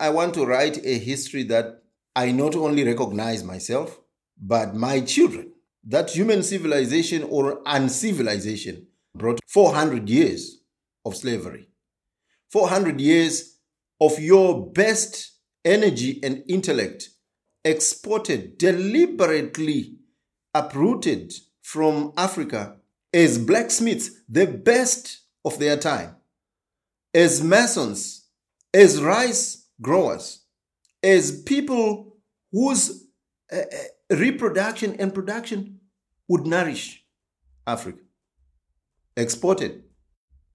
I want to write a history that I not only recognize myself, but my children. That human civilization or uncivilization brought 400 years of slavery, 400 years of your best energy and intellect exported, deliberately uprooted from Africa as blacksmiths, the best of their time, as masons, as rice growers, as people whose uh, uh, reproduction and production would nourish Africa. Exported.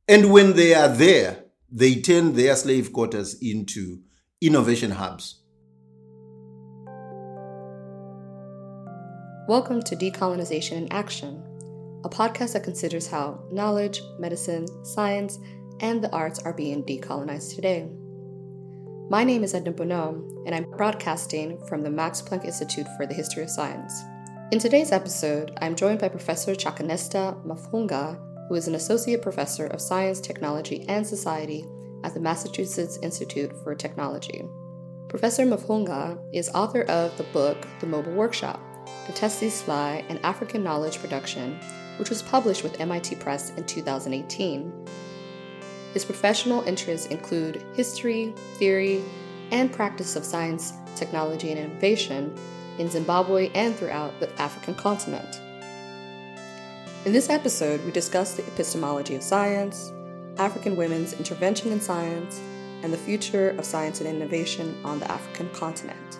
And when they are there, they turn their slave quarters into innovation hubs. Welcome to Decolonization in Action, a podcast that considers how knowledge, medicine, science, and the arts are being decolonized today. My name is Edna Bonhomme, and I'm broadcasting from the Max Planck Institute for the History of Science. In today's episode, I'm joined by Professor Chakanetsa Mavhunga, who is an associate professor of science, technology, and society at the Massachusetts Institute for Technology. Professor Mavhunga is author of the book The Mobile Workshop The Tsetse Fly and African Knowledge Production, which was published with MIT Press in 2018. His professional interests include history, theory, and practice of science, technology, and innovation in Zimbabwe and throughout the African continent. In this episode, we discuss the epistemology of science, African women's intervention in science, and the future of science and innovation on the African continent.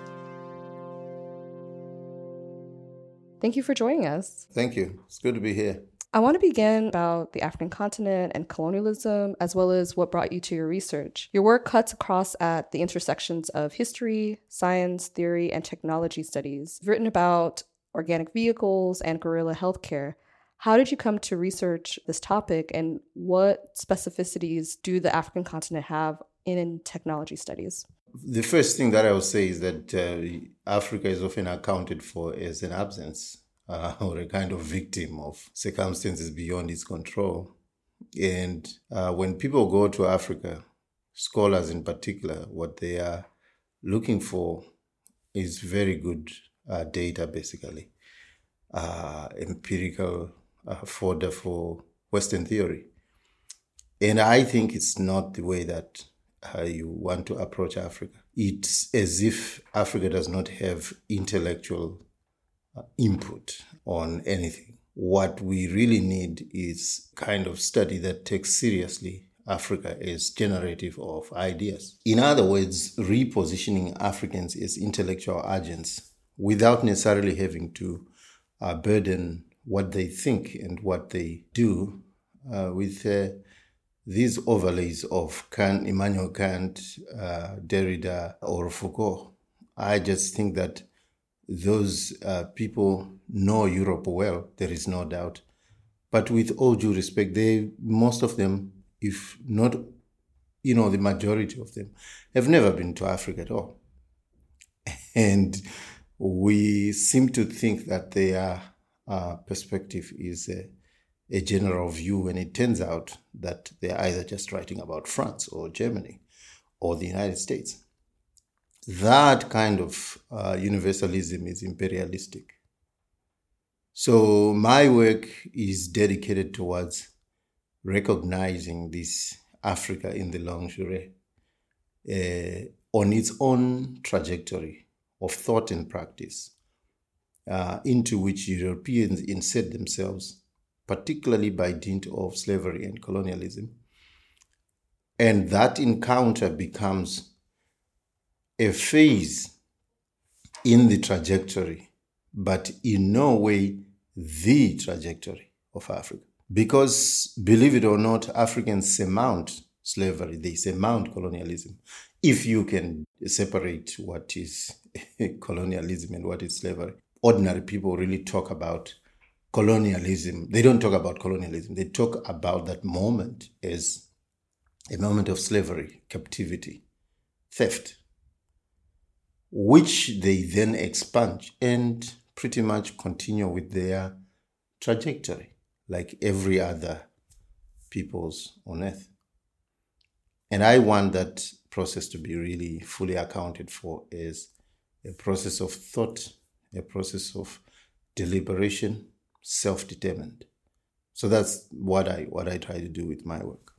Thank you for joining us. Thank you. It's good to be here. I want to begin about the African continent and colonialism, as well as what brought you to your research. Your work cuts across at the intersections of history, science, theory, and technology studies. You've written about organic vehicles and guerrilla healthcare. How did you come to research this topic, and what specificities do the African continent have in technology studies? The first thing that I would say is that uh, Africa is often accounted for as an absence uh, or a kind of victim of circumstances beyond its control. And uh, when people go to Africa, scholars in particular, what they are looking for is very good uh, data, basically, uh, empirical uh, fodder for Western theory. And I think it's not the way that uh, you want to approach Africa. It's as if Africa does not have intellectual input on anything. What we really need is kind of study that takes seriously Africa as generative of ideas. In other words, repositioning Africans as intellectual agents without necessarily having to uh, burden what they think and what they do uh, with uh, these overlays of Kant, Immanuel Kant, uh, Derrida, or Foucault. I just think that those uh, people know Europe well, there is no doubt. But with all due respect, they most of them, if not, you know, the majority of them, have never been to Africa at all. And we seem to think that their uh, perspective is a, a general view, and it turns out that they're either just writing about France or Germany or the United States that kind of uh, universalism is imperialistic. So my work is dedicated towards recognizing this Africa in the durée uh, on its own trajectory of thought and practice uh, into which Europeans insert themselves, particularly by dint of slavery and colonialism. And that encounter becomes a phase in the trajectory, but in no way the trajectory of Africa. Because, believe it or not, Africans surmount slavery, they surmount colonialism. If you can separate what is colonialism and what is slavery, ordinary people really talk about colonialism. They don't talk about colonialism, they talk about that moment as a moment of slavery, captivity, theft, which they then expunge and pretty much continue with their trajectory, like every other peoples on earth. And I want that process to be really fully accounted for as a process of thought, a process of deliberation, self-determined. So that's what I what I try to do with my work.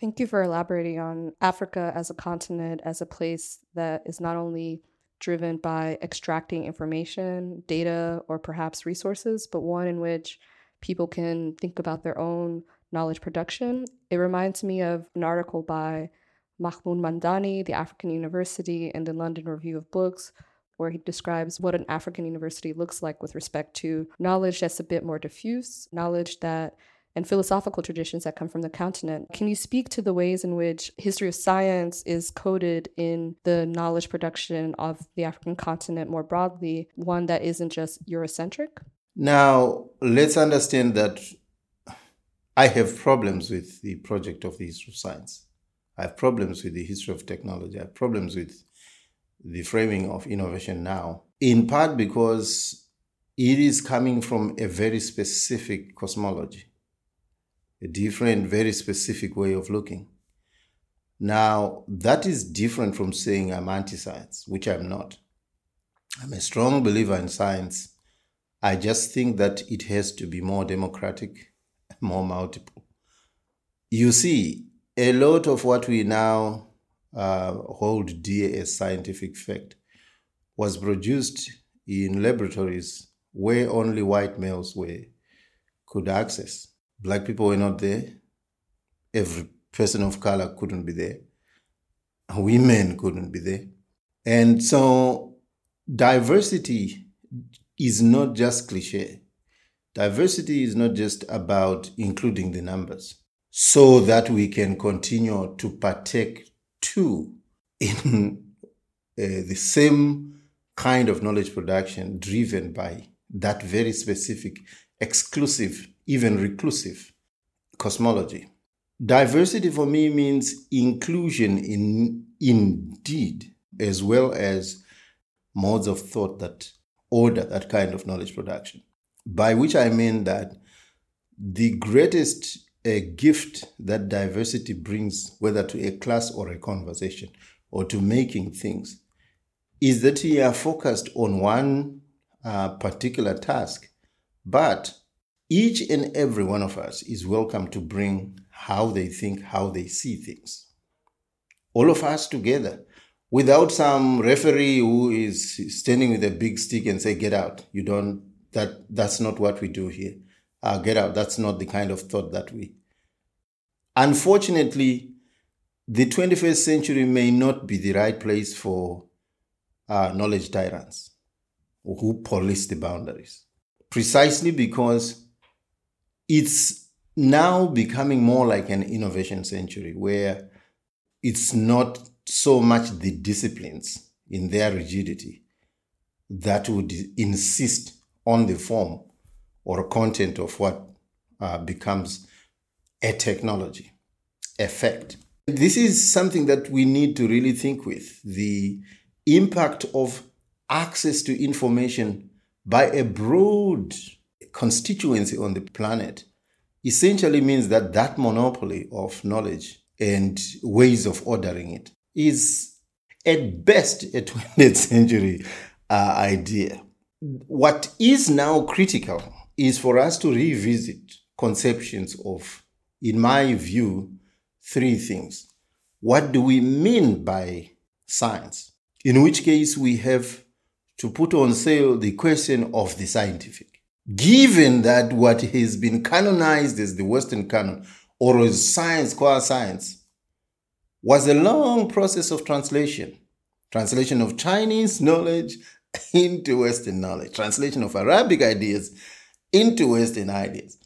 Thank you for elaborating on Africa as a continent, as a place that is not only driven by extracting information, data, or perhaps resources, but one in which people can think about their own knowledge production. It reminds me of an article by Mahmood Mamdani, the African University, in the London Review of Books, where he describes what an African university looks like with respect to knowledge that's a bit more diffuse, knowledge that and philosophical traditions that come from the continent. Can you speak to the ways in which history of science is coded in the knowledge production of the African continent more broadly, one that isn't just Eurocentric? Now, let's understand that I have problems with the project of the history of science. I have problems with the history of technology. I have problems with the framing of innovation now, in part because it is coming from a very specific cosmology a different, very specific way of looking. Now, that is different from saying I'm anti science, which I'm not. I'm a strong believer in science. I just think that it has to be more democratic, more multiple. You see, a lot of what we now uh, hold dear as scientific fact was produced in laboratories where only white males were could access. Black people were not there. Every person of color couldn't be there. Women couldn't be there. And so diversity is not just cliche. Diversity is not just about including the numbers so that we can continue to partake too in uh, the same kind of knowledge production driven by that very specific, exclusive even reclusive cosmology. Diversity for me means inclusion in indeed, as well as modes of thought that order that kind of knowledge production. By which I mean that the greatest uh, gift that diversity brings, whether to a class or a conversation or to making things, is that we are focused on one uh, particular task, but each and every one of us is welcome to bring how they think, how they see things. All of us together, without some referee who is standing with a big stick and say, "Get out! You don't. That that's not what we do here. Uh, get out! That's not the kind of thought that we." Unfortunately, the 21st century may not be the right place for uh, knowledge tyrants who police the boundaries, precisely because it's now becoming more like an innovation century where it's not so much the disciplines in their rigidity that would insist on the form or content of what uh, becomes a technology, effect. This is something that we need to really think with the impact of access to information by a broad constituency on the planet essentially means that that monopoly of knowledge and ways of ordering it is at best a 20th century uh, idea. What is now critical is for us to revisit conceptions of, in my view, three things. What do we mean by science? In which case, we have to put on sale the question of the scientific given that what has been canonized as the Western canon or as science, qua science, was a long process of translation. Translation of Chinese knowledge into Western knowledge, translation of Arabic ideas into Western ideas,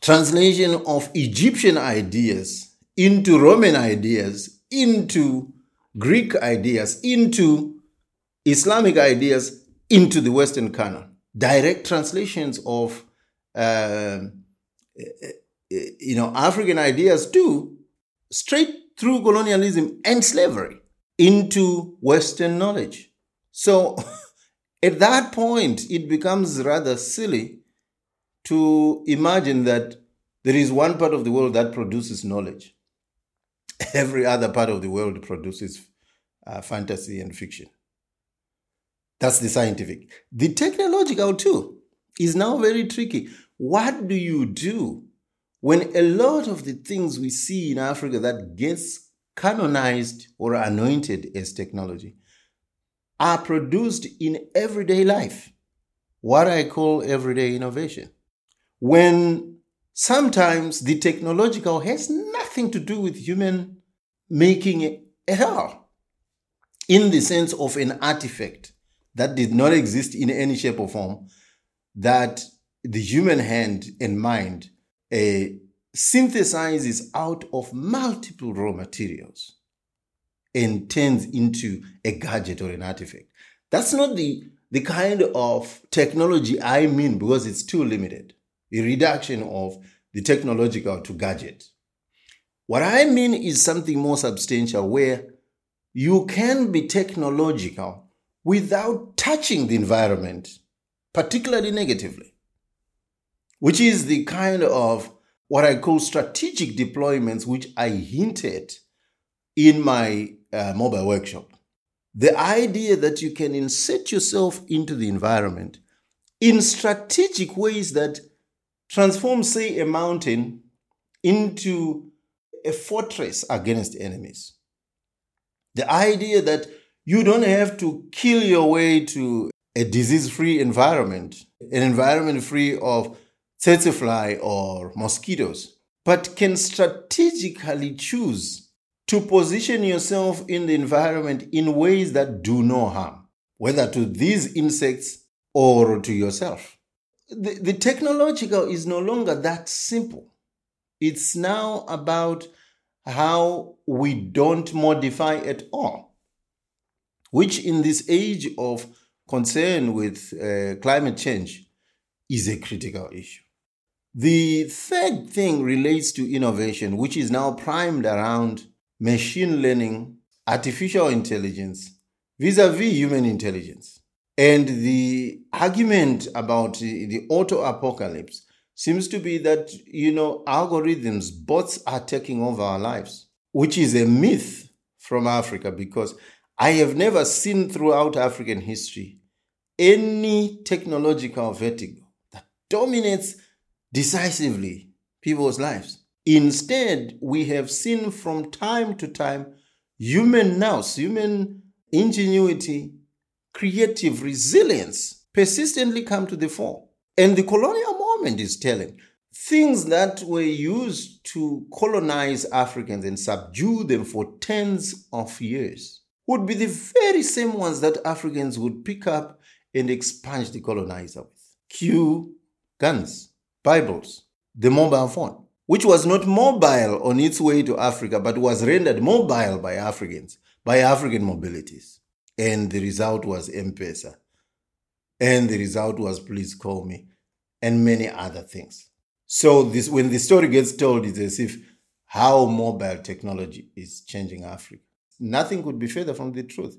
translation of Egyptian ideas into Roman ideas, into Greek ideas, into Islamic ideas, into the Western canon direct translations of uh, you know African ideas too, straight through colonialism and slavery into Western knowledge. So at that point, it becomes rather silly to imagine that there is one part of the world that produces knowledge every other part of the world produces uh, fantasy and fiction. That's the scientific. The technological, too, is now very tricky. What do you do when a lot of the things we see in Africa that gets canonized or anointed as technology are produced in everyday life? What I call everyday innovation. When sometimes the technological has nothing to do with human making at all, in the sense of an artifact that did not exist in any shape or form, that the human hand and mind uh, synthesizes out of multiple raw materials and turns into a gadget or an artifact. That's not the, the kind of technology I mean because it's too limited. A reduction of the technological to gadget. What I mean is something more substantial where you can be technological without touching the environment, particularly negatively, which is the kind of what I call strategic deployments, which I hinted in my uh, mobile workshop. The idea that you can insert yourself into the environment in strategic ways that transform, say, a mountain into a fortress against enemies. The idea that you don't have to kill your way to a disease free environment, an environment free of tsetse fly or mosquitoes, but can strategically choose to position yourself in the environment in ways that do no harm, whether to these insects or to yourself. The, the technological is no longer that simple. It's now about how we don't modify at all, which in this age of concern with uh, climate change is a critical issue. The third thing relates to innovation, which is now primed around machine learning, artificial intelligence, vis a vis human intelligence. And the argument about the auto apocalypse seems to be that, you know, algorithms, bots are taking over our lives, which is a myth from Africa because I have never seen throughout African history any technological vertigo that dominates decisively people's lives. Instead, we have seen from time to time human nous, human ingenuity, creative resilience persistently come to the fore. And the colonial moment is telling things that were used to colonize Africans and subdue them for tens of years would be the very same ones that Africans would pick up and expunge the colonizer with. Q guns, Bibles, the mobile phone, which was not mobile on its way to Africa, but was rendered mobile by Africans, by African mobilities. And the result was M-Pesa. And the result was Please Call Me and many other things. So this, when the story gets told, it's as if how mobile technology is changing Africa. Nothing could be further from the truth.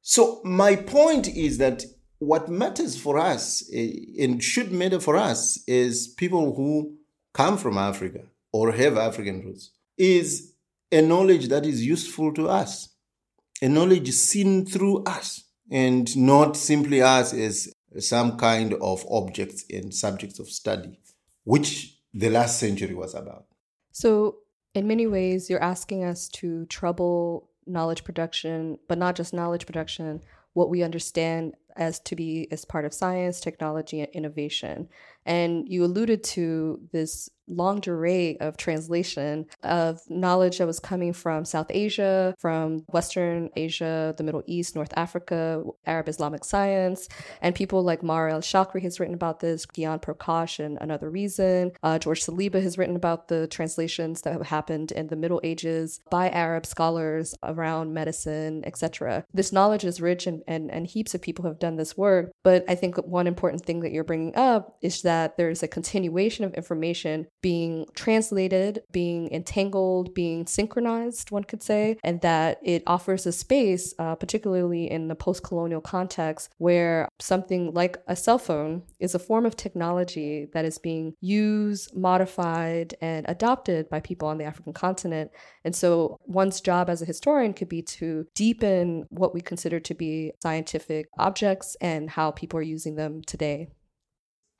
So my point is that what matters for us eh, and should matter for us is people who come from Africa or have African roots is a knowledge that is useful to us, a knowledge seen through us and not simply us as some kind of objects and subjects of study, which the last century was about. So, in many ways, you're asking us to trouble knowledge production, but not just knowledge production, what we understand as to be as part of science, technology, and innovation. And you alluded to this long durée of translation of knowledge that was coming from South Asia, from Western Asia, the Middle East, North Africa, Arab Islamic science. And people like Marwa Elshakry has written about this, Gyan Prakash and Another Reason. Uh, George Saliba has written about the translations that have happened in the Middle Ages by Arab scholars around medicine, etc. This knowledge is rich and, and, and heaps of people have done this work. But I think one important thing that you're bringing up is that there's a continuation of information being translated, being entangled, being synchronized, one could say, and that it offers a space, uh, particularly in the post colonial context, where something like a cell phone is a form of technology that is being used, modified, and adopted by people on the African continent. And so one's job as a historian could be to deepen what we consider to be scientific objects and how people are using them today.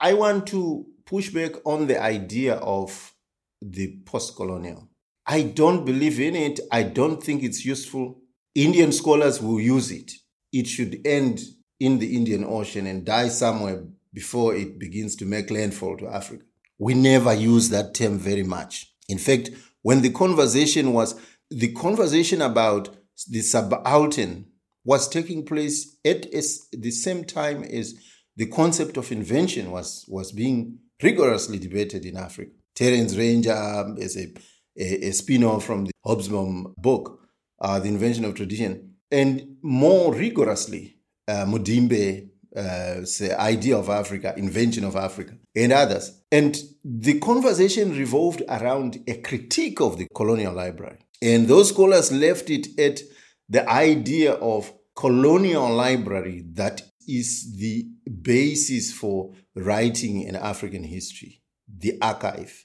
I want to push back on the idea of the post colonial. I don't believe in it. I don't think it's useful. Indian scholars will use it. It should end in the Indian Ocean and die somewhere before it begins to make landfall to Africa. We never use that term very much. In fact, when the conversation was the conversation about the subaltern was taking place at the same time as the concept of invention was, was being rigorously debated in Africa. Terence Ranger um, is a, a, a spin off from the Hobsbawm book, uh, The Invention of Tradition, and more rigorously, uh, Mudimbe, uh, the idea of Africa, invention of Africa, and others. And the conversation revolved around a critique of the colonial library. And those scholars left it at the idea of colonial library that is the basis for writing in African history, the archive,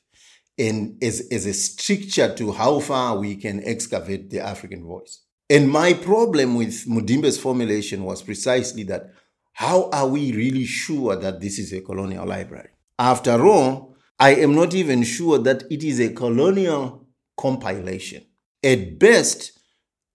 and as, as a stricture to how far we can excavate the African voice. And my problem with Mudimbe's formulation was precisely that how are we really sure that this is a colonial library? After all, I am not even sure that it is a colonial compilation. At best,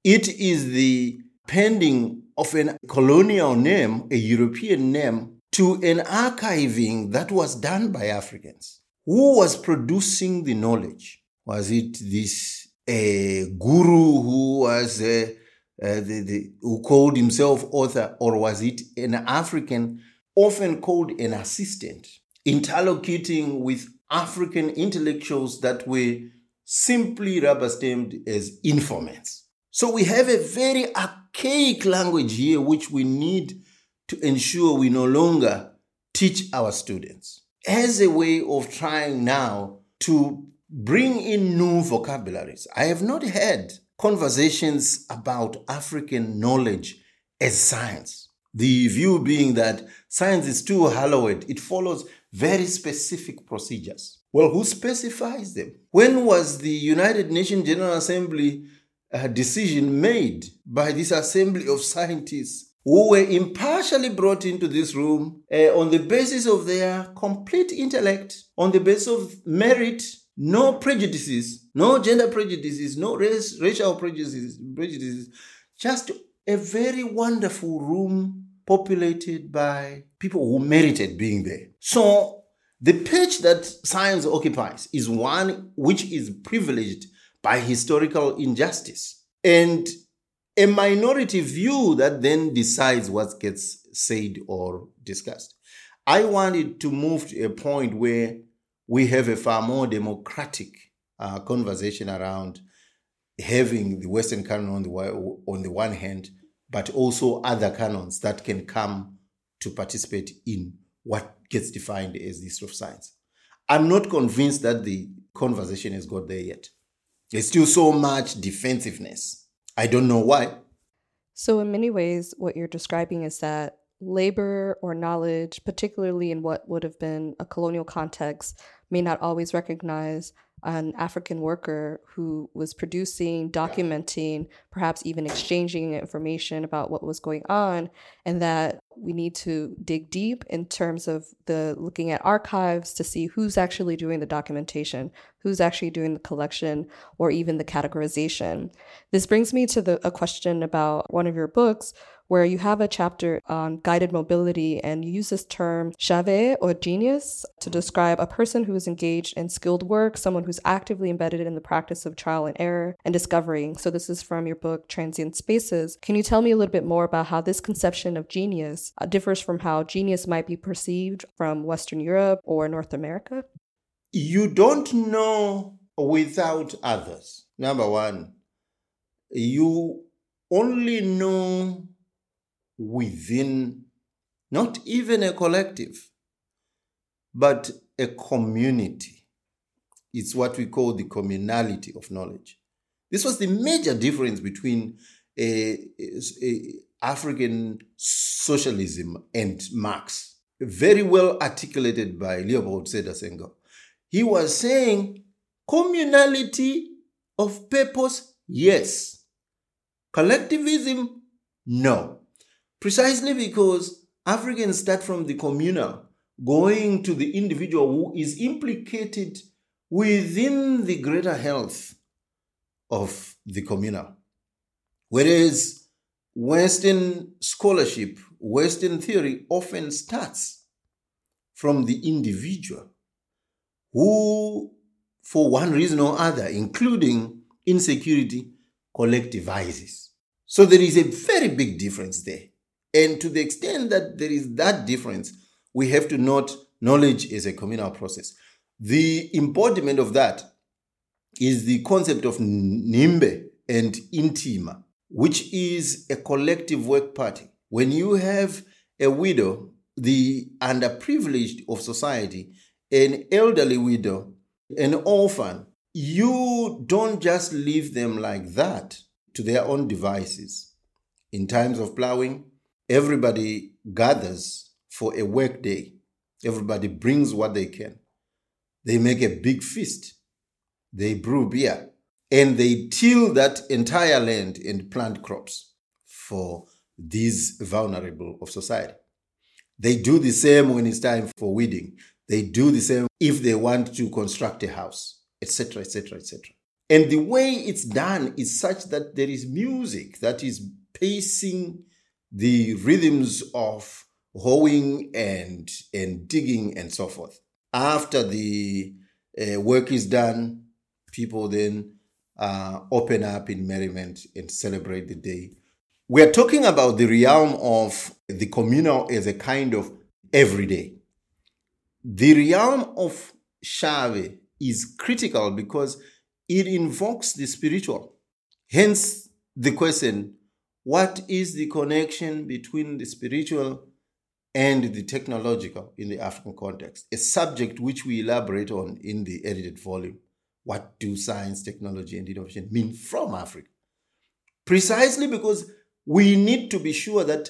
it is the pending of a colonial name, a European name, to an archiving that was done by Africans. Who was producing the knowledge? Was it this a guru who was uh, uh, the, the, who called himself author, or was it an African, often called an assistant, interlocuting with African intellectuals that were simply rubber stamped as informants? So we have a very archaic language here, which we need to ensure we no longer teach our students as a way of trying now to bring in new vocabularies. I have not had conversations about African knowledge as science. The view being that science is too hallowed, it follows very specific procedures. Well, who specifies them? When was the United Nations General Assembly a decision made by this assembly of scientists who were impartially brought into this room uh, on the basis of their complete intellect, on the basis of merit, no prejudices, no gender prejudices, no race, racial prejudices, prejudices, just a very wonderful room populated by people who merited being there. So the perch that science occupies is one which is privileged by historical injustice. And a minority view that then decides what gets said or discussed. I wanted to move to a point where we have a far more democratic uh, conversation around having the Western canon on the, on the one hand, but also other canons that can come to participate in what gets defined as the history of science. I'm not convinced that the conversation has got there yet. There's still so much defensiveness. I don't know why. So, in many ways, what you're describing is that labor or knowledge, particularly in what would have been a colonial context, may not always recognize an African worker who was producing, documenting, perhaps even exchanging information about what was going on, and that we need to dig deep in terms of the looking at archives to see who's actually doing the documentation, who's actually doing the collection, or even the categorization. This brings me to the, a question about one of your books, where you have a chapter on guided mobility and you use this term chave or genius to describe a person who is engaged in skilled work, someone who's actively embedded in the practice of trial and error and discovering. So, this is from your book, Transient Spaces. Can you tell me a little bit more about how this conception of genius uh, differs from how genius might be perceived from Western Europe or North America? You don't know without others. Number one, you only know within not even a collective, but a community. It's what we call the communality of knowledge. This was the major difference between a, a African socialism and Marx, very well articulated by Leopold Sedar Senghor. He was saying communality of purpose, yes. Collectivism, no. Precisely because Africans start from the communal, going to the individual who is implicated within the greater health of the communal. Whereas Western scholarship, Western theory often starts from the individual who, for one reason or other, including insecurity, collectivizes. So there is a very big difference there. And to the extent that there is that difference, we have to note knowledge is a communal process. The embodiment of that is the concept of Nimbe and Intima, which is a collective work party. When you have a widow, the underprivileged of society, an elderly widow, an orphan, you don't just leave them like that to their own devices. In times of plowing, everybody gathers for a work day. Everybody brings what they can. They make a big feast. They brew beer and they till that entire land and plant crops for these vulnerable of society. They do the same when it's time for weeding. They do the same if they want to construct a house, etc., etc., etc. And the way it's done is such that there is music that is pacing the rhythms of hoeing and and digging and so forth. After the uh, work is done, people then uh, open up in merriment and celebrate the day. We are talking about the realm of the communal as a kind of everyday. The realm of Xave is critical because it invokes the spiritual. Hence, the question what is the connection between the spiritual and the technological in the African context? A subject which we elaborate on in the edited volume. What do science, technology, and innovation mean from Africa? Precisely because we need to be sure that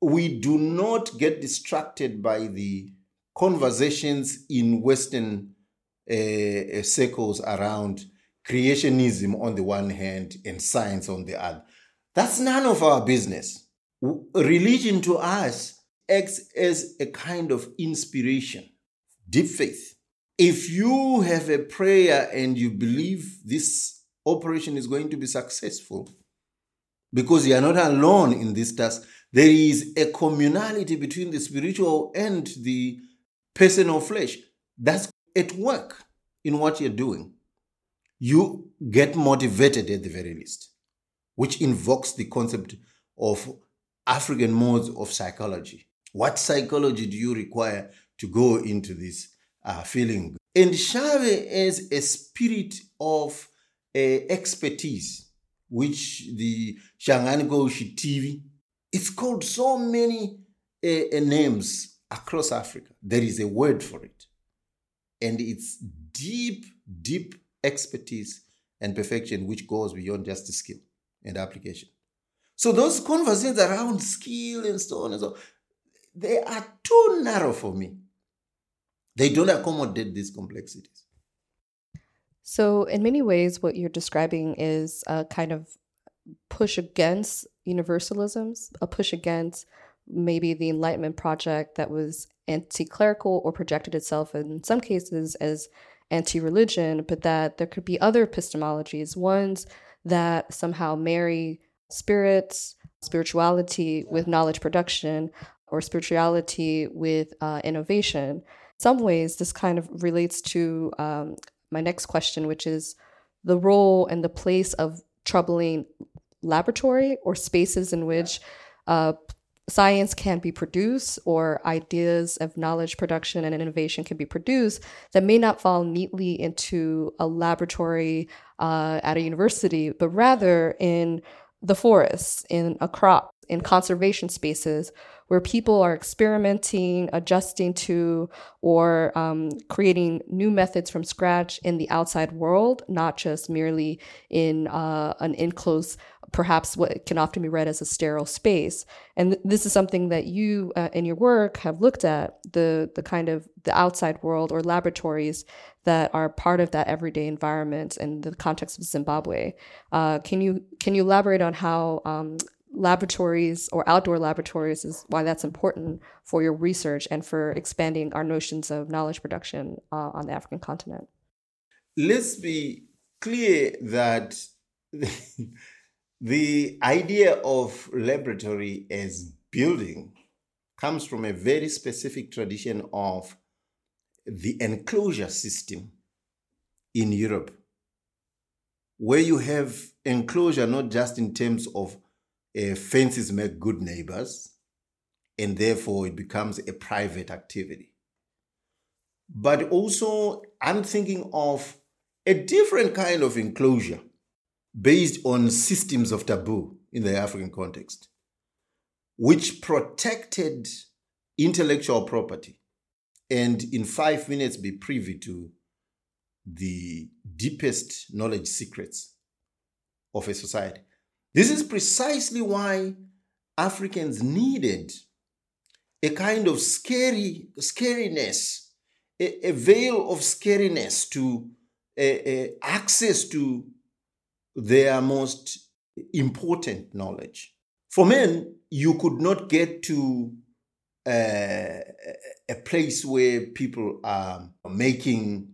we do not get distracted by the conversations in Western uh, circles around creationism on the one hand and science on the other. That's none of our business. Religion to us acts as a kind of inspiration, deep faith. If you have a prayer and you believe this operation is going to be successful, because you are not alone in this task, there is a communality between the spiritual and the personal flesh. That's at work in what you're doing. You get motivated at the very least, which invokes the concept of African modes of psychology. What psychology do you require to go into this uh, feeling. And Xave is a spirit of uh, expertise, which the Shangani TV, it's called so many uh, names across Africa. There is a word for it. And it's deep, deep expertise and perfection, which goes beyond just the skill and application. So those conversations around skill and so on and so on, they are too narrow for me. They don't accommodate these complexities. So, in many ways, what you're describing is a kind of push against universalisms, a push against maybe the Enlightenment project that was anti clerical or projected itself in some cases as anti religion, but that there could be other epistemologies, ones that somehow marry spirits, spirituality with knowledge production, or spirituality with uh, innovation. Some ways, this kind of relates to um, my next question, which is the role and the place of troubling laboratory or spaces in which uh, science can be produced or ideas of knowledge production and innovation can be produced that may not fall neatly into a laboratory uh, at a university, but rather in the forests, in a crop, in conservation spaces where people are experimenting, adjusting to, or um, creating new methods from scratch in the outside world, not just merely in uh, an enclosed perhaps what can often be read as a sterile space. And th- this is something that you uh, in your work have looked at the the kind of the outside world or laboratories that are part of that everyday environment in the context of Zimbabwe. Uh, can you can you elaborate on how um, laboratories or outdoor laboratories is why that's important for your research and for expanding our notions of knowledge production uh, on the African continent? Let's be clear that The idea of laboratory as building comes from a very specific tradition of the enclosure system in Europe, where you have enclosure not just in terms of uh, fences make good neighbors, and therefore it becomes a private activity. But also, I'm thinking of a different kind of enclosure based on systems of taboo in the African context, which protected intellectual property and in five minutes be privy to the deepest knowledge secrets of a society. This is precisely why Africans needed a kind of scary scariness, a, a veil of scariness to access to their most important knowledge. For men, you could not get to uh, a place where people are making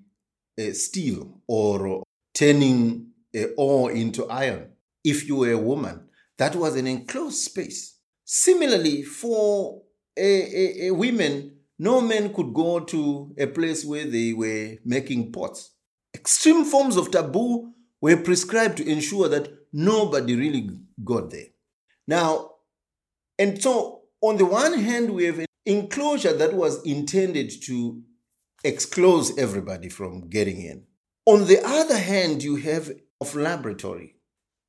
uh, steel or turning uh, ore into iron. If you were a woman, that was an enclosed space. Similarly, for a, a, a women, no men could go to a place where they were making pots. Extreme forms of taboo were prescribed to ensure that nobody really got there. Now, and so on the one hand, we have an enclosure that was intended to exclude everybody from getting in. On the other hand, you have of laboratory,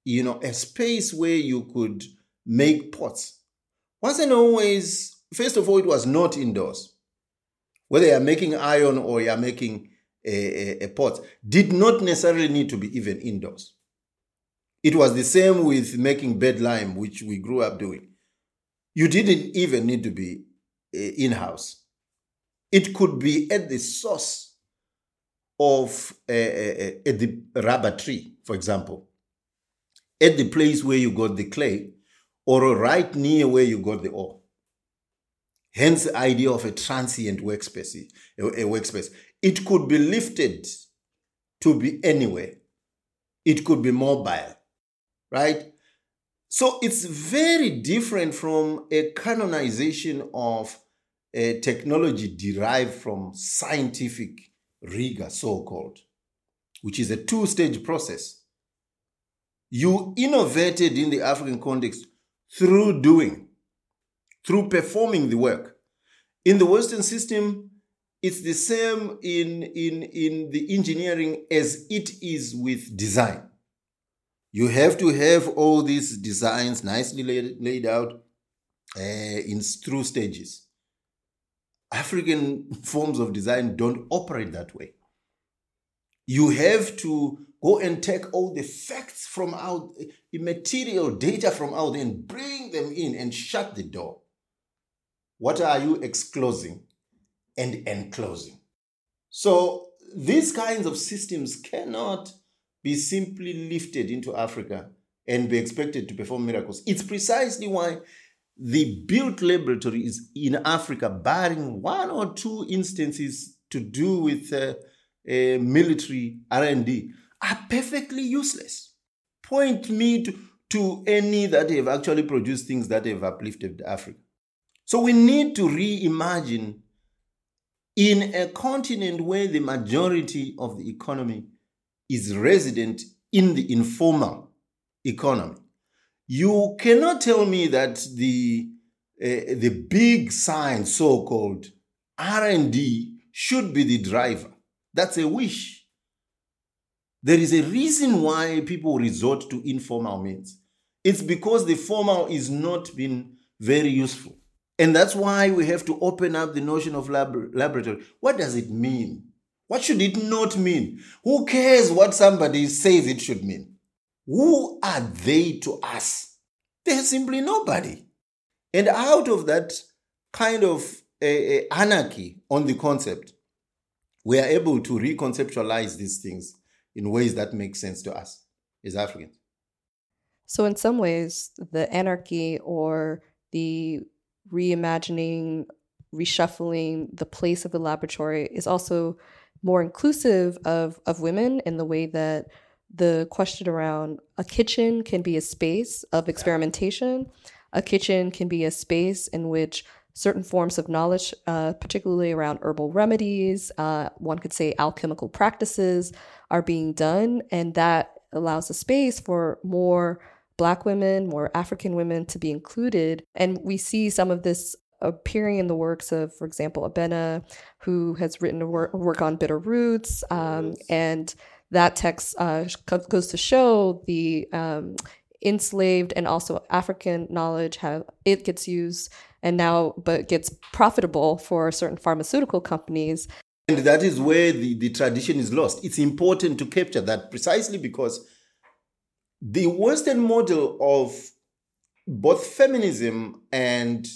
you know, a space where you could make pots. Wasn't always, first of all, it was not indoors. Whether you're making iron or you're making a, a, a pot did not necessarily need to be even indoors. It was the same with making bird lime, which we grew up doing. You didn't even need to be uh, in house. It could be at the source of uh, uh, at the rubber tree, for example, at the place where you got the clay, or right near where you got the ore. Hence, the idea of a transient workspace. A, a workspace. It could be lifted to be anywhere. It could be mobile, right? So it's very different from a canonization of a technology derived from scientific rigor, so called, which is a two stage process. You innovated in the African context through doing, through performing the work. In the Western system, it's the same in, in, in the engineering as it is with design. You have to have all these designs nicely laid, laid out uh, in through stages. African forms of design don't operate that way. You have to go and take all the facts from out, material data from out, and bring them in and shut the door. What are you exclosing? And enclosing. So these kinds of systems cannot be simply lifted into Africa and be expected to perform miracles. It's precisely why the built laboratories in Africa, barring one or two instances to do with uh, uh, military R&D, are perfectly useless. Point me to, to any that have actually produced things that have uplifted Africa. So we need to reimagine in a continent where the majority of the economy is resident in the informal economy, you cannot tell me that the uh, the big science, so-called R&D, should be the driver. That's a wish. There is a reason why people resort to informal means. It's because the formal is not been very useful. And that's why we have to open up the notion of lab- laboratory. What does it mean? What should it not mean? Who cares what somebody says it should mean? Who are they to us? They're simply nobody. And out of that kind of uh, anarchy on the concept, we are able to reconceptualize these things in ways that make sense to us as Africans. So, in some ways, the anarchy or the reimagining, reshuffling the place of the laboratory is also more inclusive of, of women in the way that the question around a kitchen can be a space of experimentation. A kitchen can be a space in which certain forms of knowledge, uh, particularly around herbal remedies, uh, one could say alchemical practices, are being done. And that allows a space for more Black women, more African women to be included. And we see some of this appearing in the works of, for example, Abena, who has written a work, a work on bitter roots. Um, and that text uh, goes to show the um, enslaved and also African knowledge how it gets used and now but gets profitable for certain pharmaceutical companies. And that is where the, the tradition is lost. It's important to capture that precisely because the Western model of both feminism and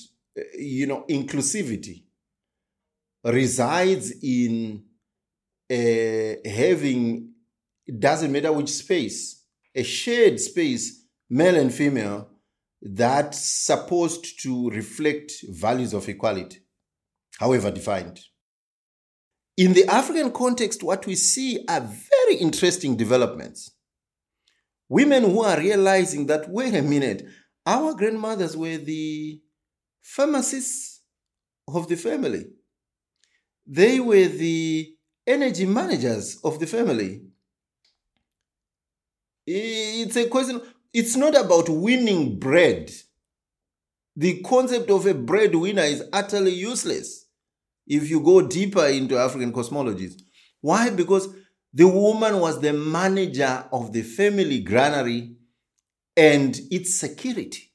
you know inclusivity resides in uh, having it doesn't matter which space a shared space male and female that's supposed to reflect values of equality however defined. In the african context what we see are very interesting developments women who are realizing that wait a minute our grandmothers were the pharmacists of the family. They were the energy managers of the family. It's a question, it's not about winning bread. The concept of a breadwinner is utterly useless if you go deeper into African cosmologies. Why? Because the woman was the manager of the family granary and its security.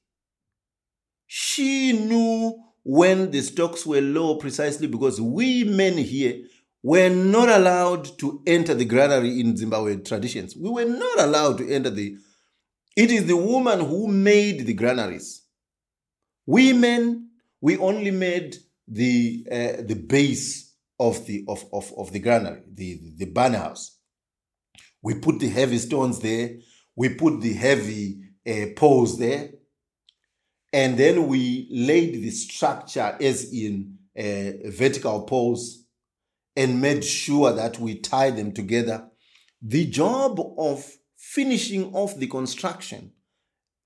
She knew when the stocks were low precisely because we men here were not allowed to enter the granary in Zimbabwe traditions. We were not allowed to enter the. It is the woman who made the granaries. We men, we only made the uh, the base of the of, of, of the granary, the, the barn house. We put the heavy stones there. We put the heavy uh, poles there and then we laid the structure as in a vertical poles and made sure that we tie them together. The job of finishing off the construction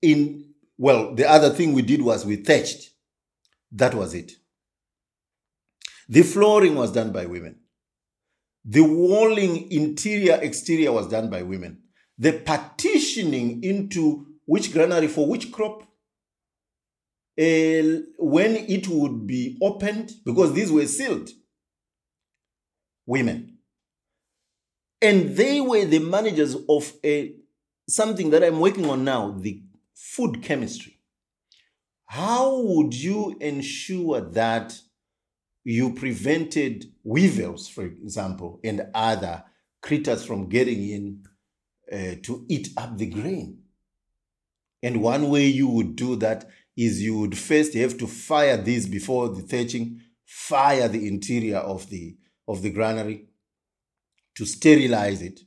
in, well, the other thing we did was we thatched. That was it. The flooring was done by women. The walling interior, exterior was done by women. The partitioning into which granary for which crop uh, when it would be opened, because these were sealed, women. And they were the managers of a, something that I'm working on now, the food chemistry. How would you ensure that you prevented weevils, for example, and other critters from getting in uh, to eat up the grain? And one way you would do that is you would first have to fire these before the thatching, fire the interior of the of the granary to sterilize it,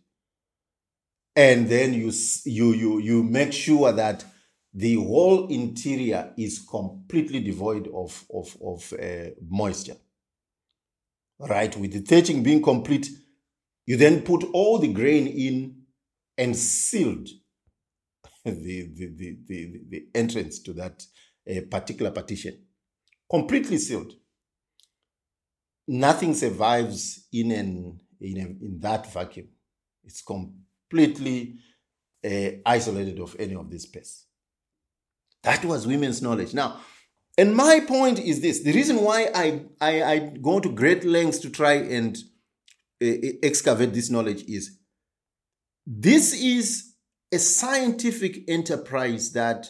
and then you you you you make sure that the whole interior is completely devoid of of of uh, moisture. Right, with the thatching being complete, you then put all the grain in and sealed the, the, the, the, the entrance to that uh, particular partition. Completely sealed. Nothing survives in, an, in, a, in that vacuum. It's completely uh, isolated of any of this space. That was women's knowledge. Now, and my point is this the reason why I, I, I go to great lengths to try and uh, excavate this knowledge is this is a scientific enterprise that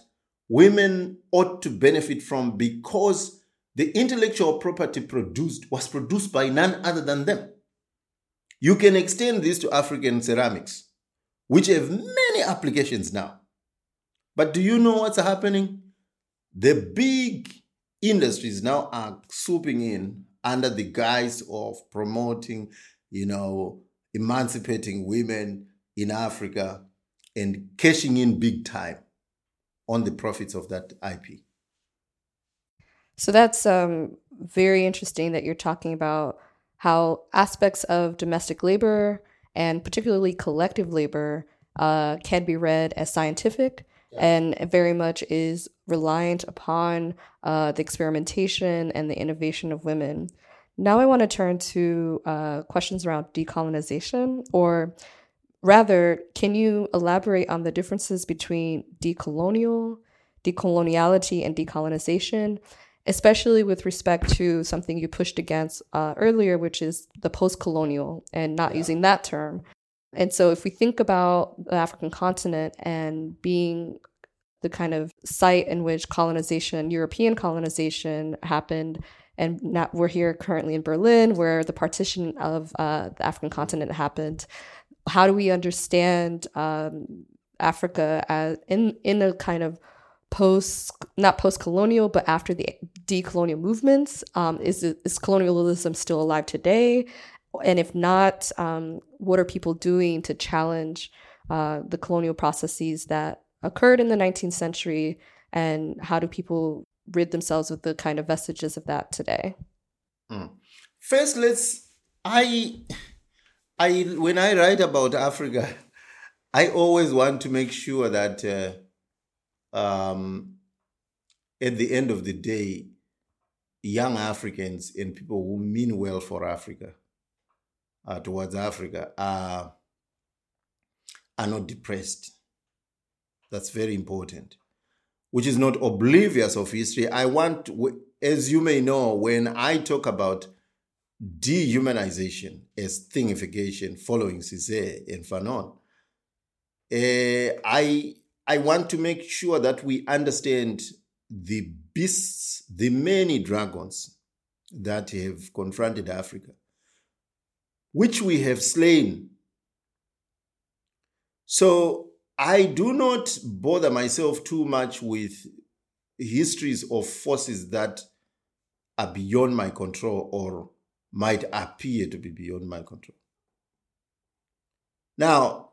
women ought to benefit from because the intellectual property produced was produced by none other than them. You can extend this to African ceramics, which have many applications now. But do you know what's happening? The big industries now are swooping in under the guise of promoting, you know, emancipating women in Africa and cashing in big time on the profits of that IP. So that's um, very interesting that you're talking about how aspects of domestic labor and particularly collective labor uh, can be read as scientific. And very much is reliant upon uh, the experimentation and the innovation of women. Now I want to turn to uh, questions around decolonization, or rather, can you elaborate on the differences between decolonial, decoloniality, and decolonization, especially with respect to something you pushed against uh, earlier, which is the post colonial and not yeah. using that term? And so, if we think about the African continent and being the kind of site in which colonization, European colonization, happened and now we're here currently in Berlin, where the partition of uh, the African continent happened. How do we understand um, Africa as in in a kind of post not post colonial, but after the decolonial movements? Um, is is colonialism still alive today? And if not, um, what are people doing to challenge uh, the colonial processes that occurred in the 19th century? And how do people rid themselves of the kind of vestiges of that today? Mm. First, let's. I, I when I write about Africa, I always want to make sure that uh, um, at the end of the day, young Africans and people who mean well for Africa, uh, towards Africa, are are not depressed. That's very important which is not oblivious of history. I want, as you may know, when I talk about dehumanization as thingification following Césaire and Fanon, uh, I, I want to make sure that we understand the beasts, the many dragons that have confronted Africa, which we have slain. So I do not bother myself too much with histories of forces that are beyond my control or might appear to be beyond my control. Now,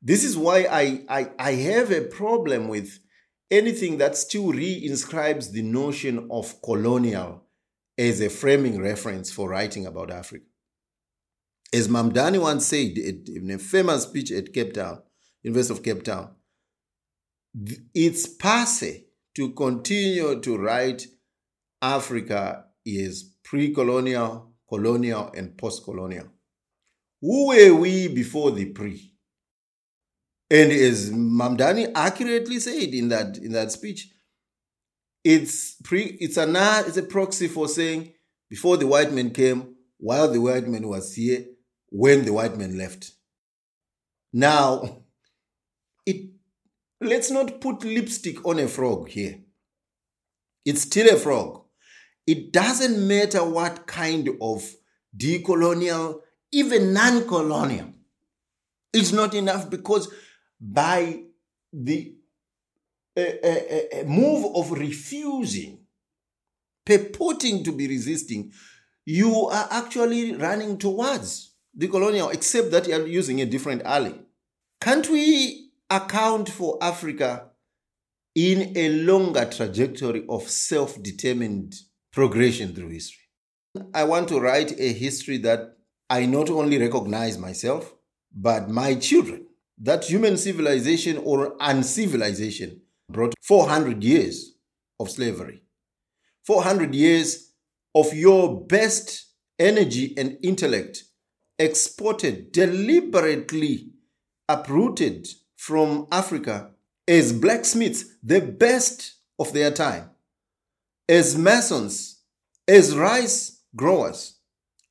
this is why I, I, I have a problem with anything that still reinscribes the notion of colonial as a framing reference for writing about Africa. As Mamdani once said in a famous speech at Cape Town, University of Cape Town. It's passe to continue to write Africa is pre-colonial, colonial, and post-colonial. Who were we before the pre? And as Mamdani accurately said in that in that speech, it's pre it's a it's a proxy for saying before the white man came, while the white man was here, when the white man left. Now, it let's not put lipstick on a frog here. It's still a frog. It doesn't matter what kind of decolonial, even non colonial. It's not enough because by the uh, move of refusing, purporting to be resisting, you are actually running towards the colonial, except that you are using a different alley. Can't we account for Africa in a longer trajectory of self determined progression through history. I want to write a history that I not only recognize myself, but my children. That human civilization or uncivilization brought 400 years of slavery, 400 years of your best energy and intellect exported, deliberately uprooted from Africa as blacksmiths, the best of their time, as masons, as rice growers,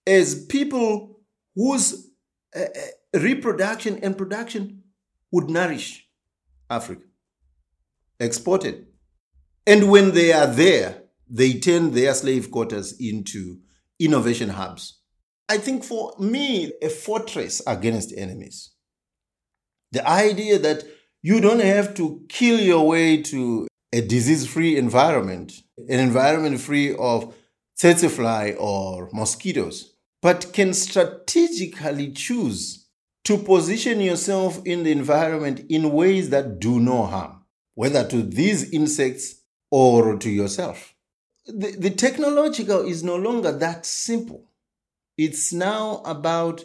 as people whose uh, reproduction and production would nourish Africa, exported. And when they are there, they turn their slave quarters into innovation hubs. I think for me, a fortress against enemies. The idea that you don't have to kill your way to a disease free environment, an environment free of tsetse fly or mosquitoes, but can strategically choose to position yourself in the environment in ways that do no harm, whether to these insects or to yourself. The, the technological is no longer that simple. It's now about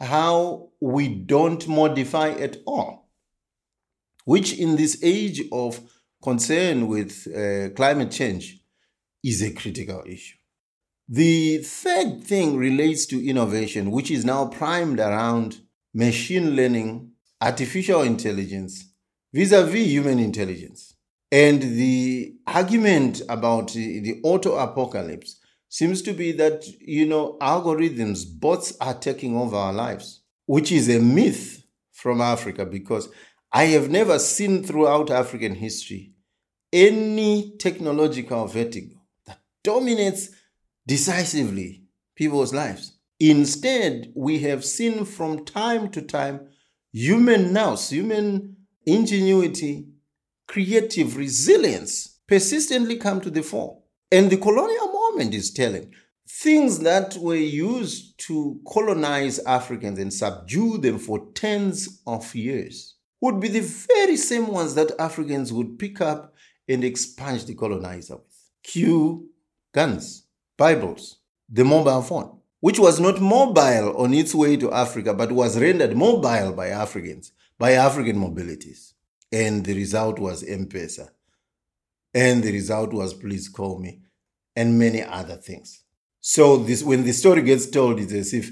how we don't modify at all, which in this age of concern with uh, climate change is a critical issue. The third thing relates to innovation, which is now primed around machine learning, artificial intelligence vis a vis human intelligence. And the argument about the auto apocalypse seems to be that, you know, algorithms, bots are taking over our lives, which is a myth from Africa because I have never seen throughout African history any technological vertigo that dominates decisively people's lives. Instead, we have seen from time to time human nous, human ingenuity, creative resilience persistently come to the fore. And the colonial moment is telling things that were used to colonize Africans and subdue them for tens of years would be the very same ones that Africans would pick up and expunge the colonizer with. Cue guns, Bibles, the mobile phone, which was not mobile on its way to Africa, but was rendered mobile by Africans, by African mobilities. And the result was M-Pesa. And the result was Please Call Me and many other things. So this, when the story gets told, it's as if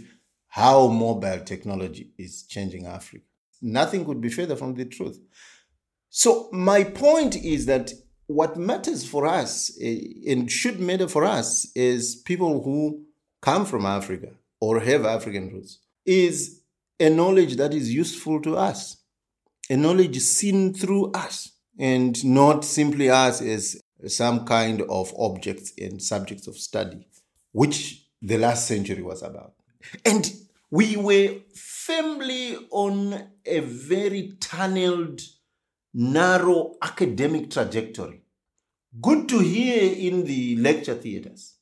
how mobile technology is changing Africa. Nothing could be further from the truth. So my point is that what matters for us eh, and should matter for us is people who come from Africa or have African roots is a knowledge that is useful to us, a knowledge seen through us and not simply us as some kind of objects and subjects of study, which the last century was about. And we were firmly on a very tunneled, narrow academic trajectory. Good to hear in the lecture theaters,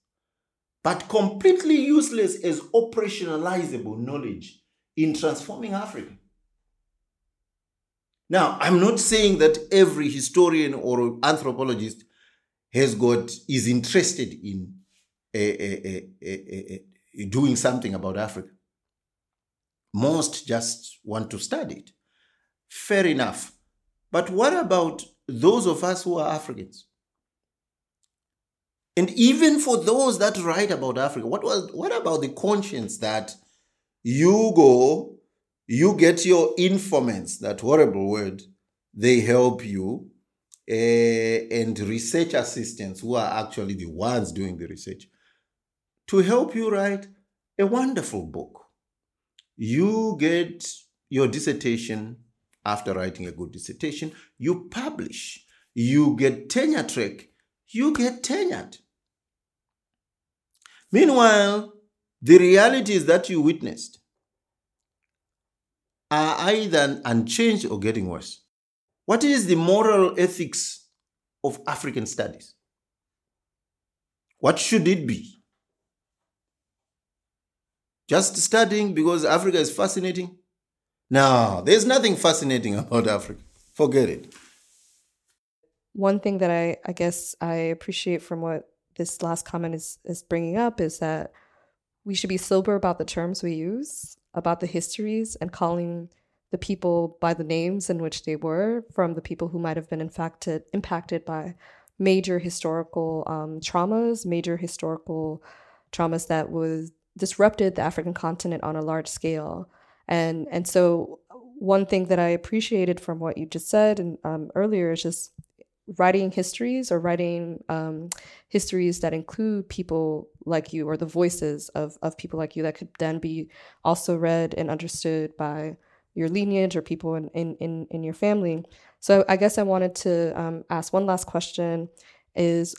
but completely useless as operationalizable knowledge in transforming Africa. Now, I'm not saying that every historian or anthropologist has got is interested in eh, eh, eh, doing something about Africa. Most just want to study it. Fair enough. But what about those of us who are Africans? And even for those that write about Africa, what was what about the conscience that you go, you get your informants, that horrible word, they help you, uh, and research assistants who are actually the ones doing the research to help you write a wonderful book. You get your dissertation after writing a good dissertation, you publish, you get tenure track, you get tenured. Meanwhile, the realities that you witnessed are either unchanged or getting worse. What is the moral ethics of African studies? What should it be? Just studying because Africa is fascinating? No, there's nothing fascinating about Africa. Forget it. One thing that I, I guess I appreciate from what this last comment is, is bringing up is that we should be sober about the terms we use, about the histories, and calling the people by the names in which they were from the people who might have been infected, impacted by major historical um, traumas, major historical traumas that was disrupted the African continent on a large scale. And and so one thing that I appreciated from what you just said and um, earlier is just writing histories or writing um, histories that include people like you or the voices of, of people like you that could then be also read and understood by your lineage or people in, in, in, in your family So I guess I wanted to um, ask one last question: Is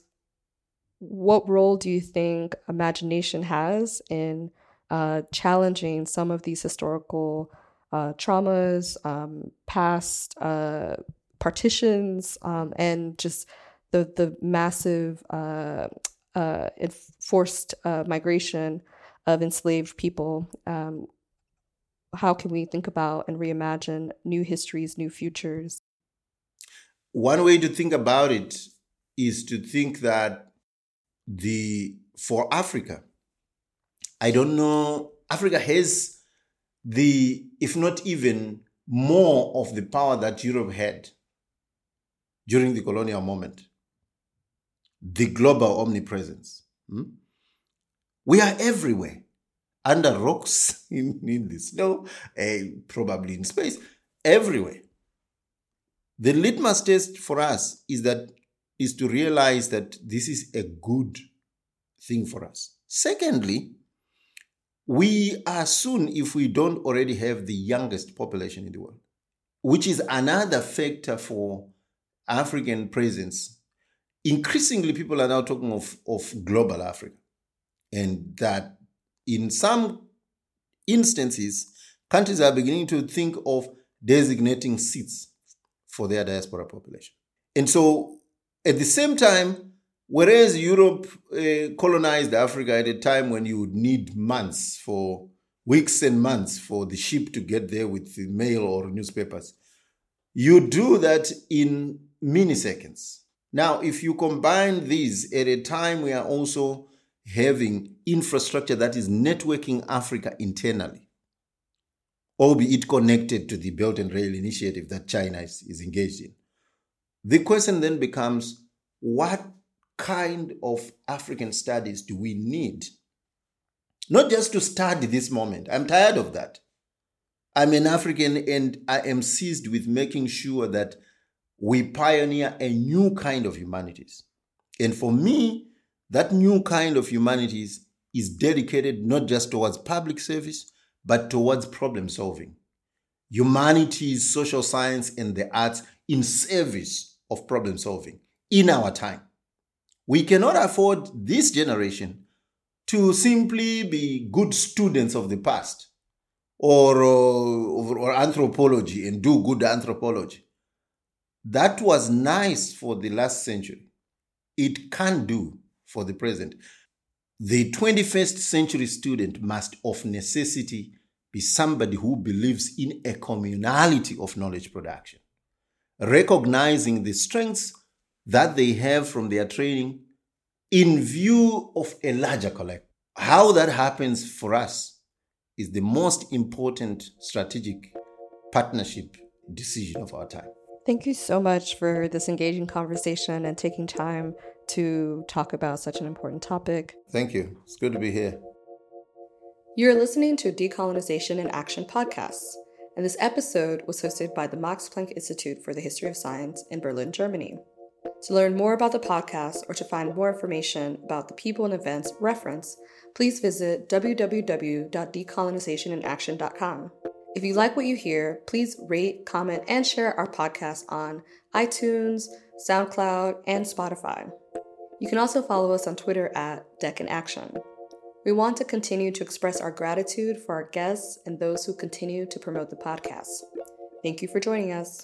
what role do you think imagination has in uh, challenging some of these historical uh, traumas, um, past uh, partitions, um, and just the the massive uh, uh, forced uh, migration of enslaved people. Um, how can we think about and reimagine new histories, new futures? One way to think about it is to think that the for Africa, I don't know, Africa has the, if not even more of the power that Europe had during the colonial moment, the global omnipresence. Hmm? We are everywhere, under rocks, in, in the snow, uh, probably in space, everywhere. The litmus test for us is that is to realize that this is a good thing for us. Secondly, we are soon, if we don't already have the youngest population in the world, which is another factor for African presence. Increasingly, people are now talking of, of global Africa, and that in some instances, countries are beginning to think of designating seats for their diaspora population. And so, at the same time, whereas Europe uh, colonized Africa at a time when you would need months for weeks and months for the ship to get there with the mail or newspapers, you do that in milliseconds. Now, if you combine these at a time we are also having infrastructure that is networking Africa internally, albeit connected to the Belt and Rail Initiative that China is, is engaged in. The question then becomes what kind of African studies do we need? Not just to study this moment. I'm tired of that. I'm an African and I am seized with making sure that we pioneer a new kind of humanities. And for me, that new kind of humanities is dedicated not just towards public service, but towards problem solving. Humanities, social science, and the arts in service of problem solving in our time. We cannot afford this generation to simply be good students of the past or, uh, or anthropology and do good anthropology. That was nice for the last century. It can do for the present. The 21st century student must, of necessity, be somebody who believes in a communality of knowledge production, recognizing the strengths that they have from their training in view of a larger collective. How that happens for us is the most important strategic partnership decision of our time. Thank you so much for this engaging conversation and taking time to talk about such an important topic. Thank you. It's good to be here. You're listening to Decolonization in Action podcast, and this episode was hosted by the Max Planck Institute for the History of Science in Berlin, Germany. To learn more about the podcast or to find more information about the people and events referenced, please visit www.decolonizationinaction.com. If you like what you hear, please rate, comment, and share our podcast on iTunes, SoundCloud, and Spotify. You can also follow us on Twitter at Deck in Action. We want to continue to express our gratitude for our guests and those who continue to promote the podcast. Thank you for joining us.